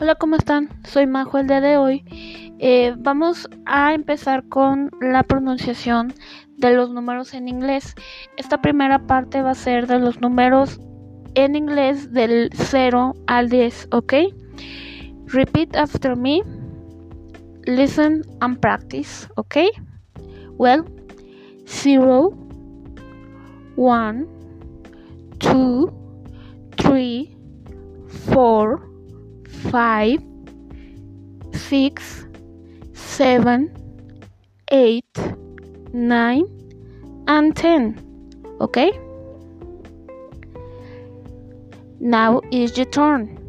Hola, ¿cómo están? Soy Majo el día de hoy. Eh, vamos a empezar con la pronunciación de los números en inglés. Esta primera parte va a ser de los números en inglés del 0 al 10, ¿ok? Repeat after me. Listen and practice, ¿ok? Well, 0, 1, 2, 3, 4, five, six, seven, eight, nine, and ten. Okay? Now is your turn.